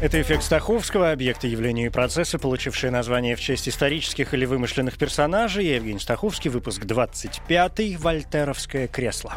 Это эффект Стаховского, объекты явления и процесса, получившие название в честь исторических или вымышленных персонажей. Я Евгений Стаховский, выпуск 25 «Вольтеровское кресло».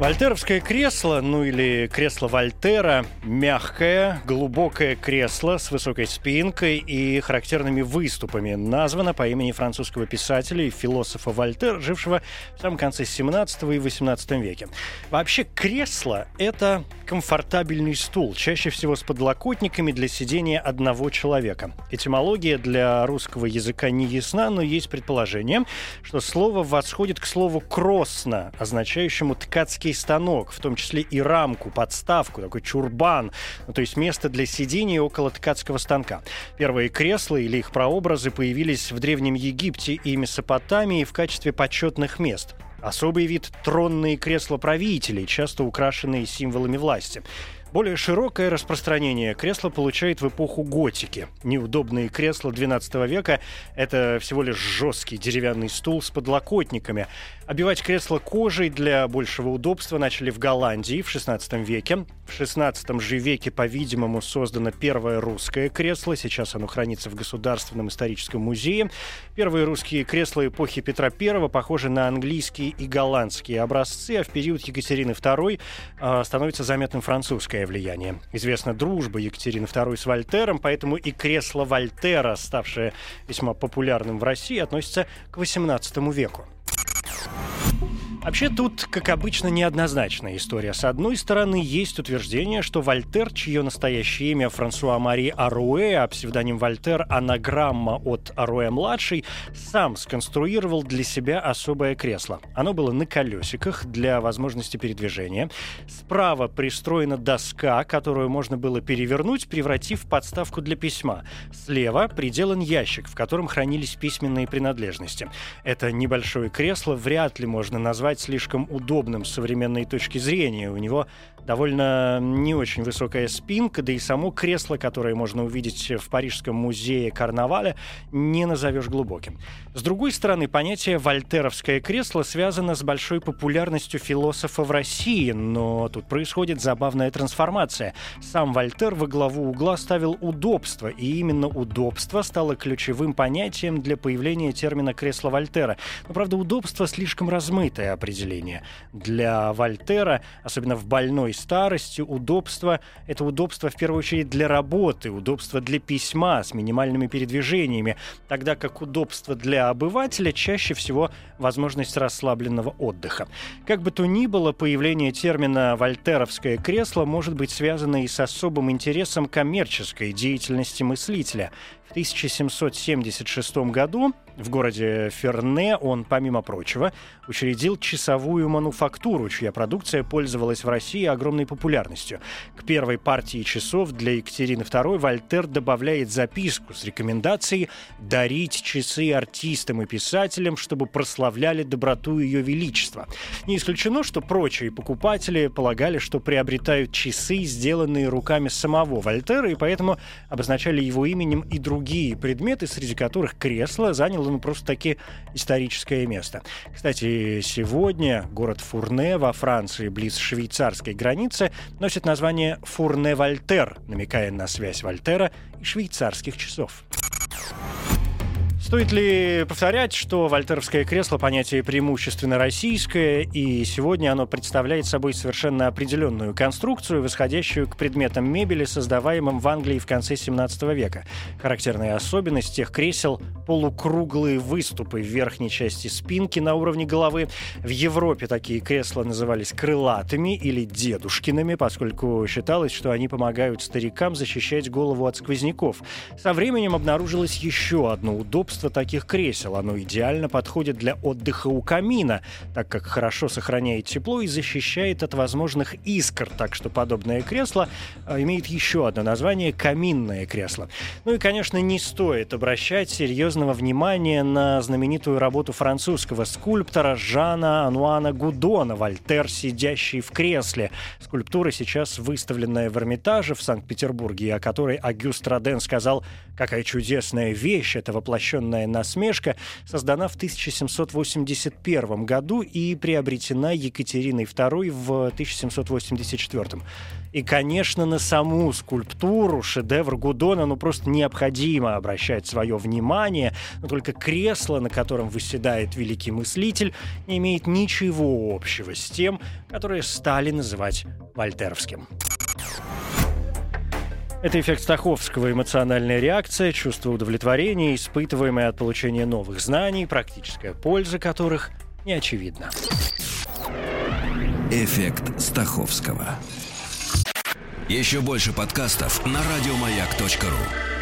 Вольтеровское кресло, ну или кресло Вольтера, мягкое, глубокое кресло с высокой спинкой и характерными выступами, названо по имени французского писателя и философа Вольтера, жившего в самом конце 17 и 18 веке. Вообще кресло — это комфортабельный стул, чаще всего с подлокотниками для сидения одного человека. Этимология для русского языка не ясна, но есть предположение, что слово восходит к слову «кросно», означающему ткацкий ткацкий станок, в том числе и рамку, подставку, такой чурбан, ну, то есть место для сидения около ткацкого станка. Первые кресла или их прообразы появились в Древнем Египте и Месопотамии в качестве почетных мест. Особый вид – тронные кресла правителей, часто украшенные символами власти. Более широкое распространение кресло получает в эпоху готики. Неудобные кресла XII века – это всего лишь жесткий деревянный стул с подлокотниками. Обивать кресло кожей для большего удобства начали в Голландии в XVI веке. В XVI же веке, по-видимому, создано первое русское кресло. Сейчас оно хранится в Государственном историческом музее. Первые русские кресла эпохи Петра I похожи на английские и голландские образцы, а в период Екатерины II э, становится заметным французское влияние. Известна дружба Екатерины II с Вольтером, поэтому и кресло Вольтера, ставшее весьма популярным в России, относится к XVIII веку. Вообще тут, как обычно, неоднозначная история. С одной стороны, есть утверждение, что Вольтер, чье настоящее имя Франсуа Мари Аруэ, а псевдоним Вольтер анаграмма от Аруэ-младший, сам сконструировал для себя особое кресло. Оно было на колесиках для возможности передвижения. Справа пристроена доска, которую можно было перевернуть, превратив в подставку для письма. Слева приделан ящик, в котором хранились письменные принадлежности. Это небольшое кресло вряд ли можно назвать назвать слишком удобным с современной точки зрения. У него довольно не очень высокая спинка, да и само кресло, которое можно увидеть в Парижском музее карнаваля, не назовешь глубоким. С другой стороны, понятие «вольтеровское кресло» связано с большой популярностью философа в России, но тут происходит забавная трансформация. Сам Вольтер во главу угла ставил удобство, и именно удобство стало ключевым понятием для появления термина «кресло Вольтера». Но, правда, удобство слишком размытое определение. Для Вольтера, особенно в больной старости, удобство — это удобство в первую очередь для работы, удобство для письма с минимальными передвижениями, тогда как удобство для обывателя чаще всего возможность расслабленного отдыха. Как бы то ни было, появление термина «вольтеровское кресло» может быть связано и с особым интересом коммерческой деятельности мыслителя. В 1776 году в городе Ферне он, помимо прочего, учредил часовую мануфактуру, чья продукция пользовалась в России огромной популярностью. К первой партии часов для Екатерины II Вольтер добавляет записку с рекомендацией дарить часы артистам и писателям, чтобы прославляли доброту Ее Величества. Не исключено, что прочие покупатели полагали, что приобретают часы, сделанные руками самого Вольтера, и поэтому обозначали его именем и другие другие предметы, среди которых кресло заняло ну, просто-таки историческое место. Кстати, сегодня город Фурне во Франции, близ швейцарской границы, носит название Фурне-Вольтер, намекая на связь Вольтера и швейцарских часов. Стоит ли повторять, что вольтеровское кресло – понятие преимущественно российское, и сегодня оно представляет собой совершенно определенную конструкцию, восходящую к предметам мебели, создаваемым в Англии в конце 17 века. Характерная особенность тех кресел – полукруглые выступы в верхней части спинки на уровне головы. В Европе такие кресла назывались крылатыми или дедушкиными, поскольку считалось, что они помогают старикам защищать голову от сквозняков. Со временем обнаружилось еще одно удобство множество таких кресел. Оно идеально подходит для отдыха у камина, так как хорошо сохраняет тепло и защищает от возможных искр. Так что подобное кресло а, имеет еще одно название – каминное кресло. Ну и, конечно, не стоит обращать серьезного внимания на знаменитую работу французского скульптора Жана Ануана Гудона «Вольтер, сидящий в кресле». Скульптура сейчас выставленная в Эрмитаже в Санкт-Петербурге, о которой Агюст Роден сказал «Какая чудесная вещь, это воплощенная насмешка», создана в 1781 году и приобретена Екатериной II в 1784. И, конечно, на саму скульптуру, шедевр Гудона, ну просто необходимо обращать свое внимание, но только кресло, на котором выседает великий мыслитель, не имеет ничего общего с тем, которое стали называть вольтеровским. Это эффект Стаховского, эмоциональная реакция, чувство удовлетворения, испытываемое от получения новых знаний, практическая польза которых не очевидна. Эффект Стаховского. Еще больше подкастов на радиомаяк.ру.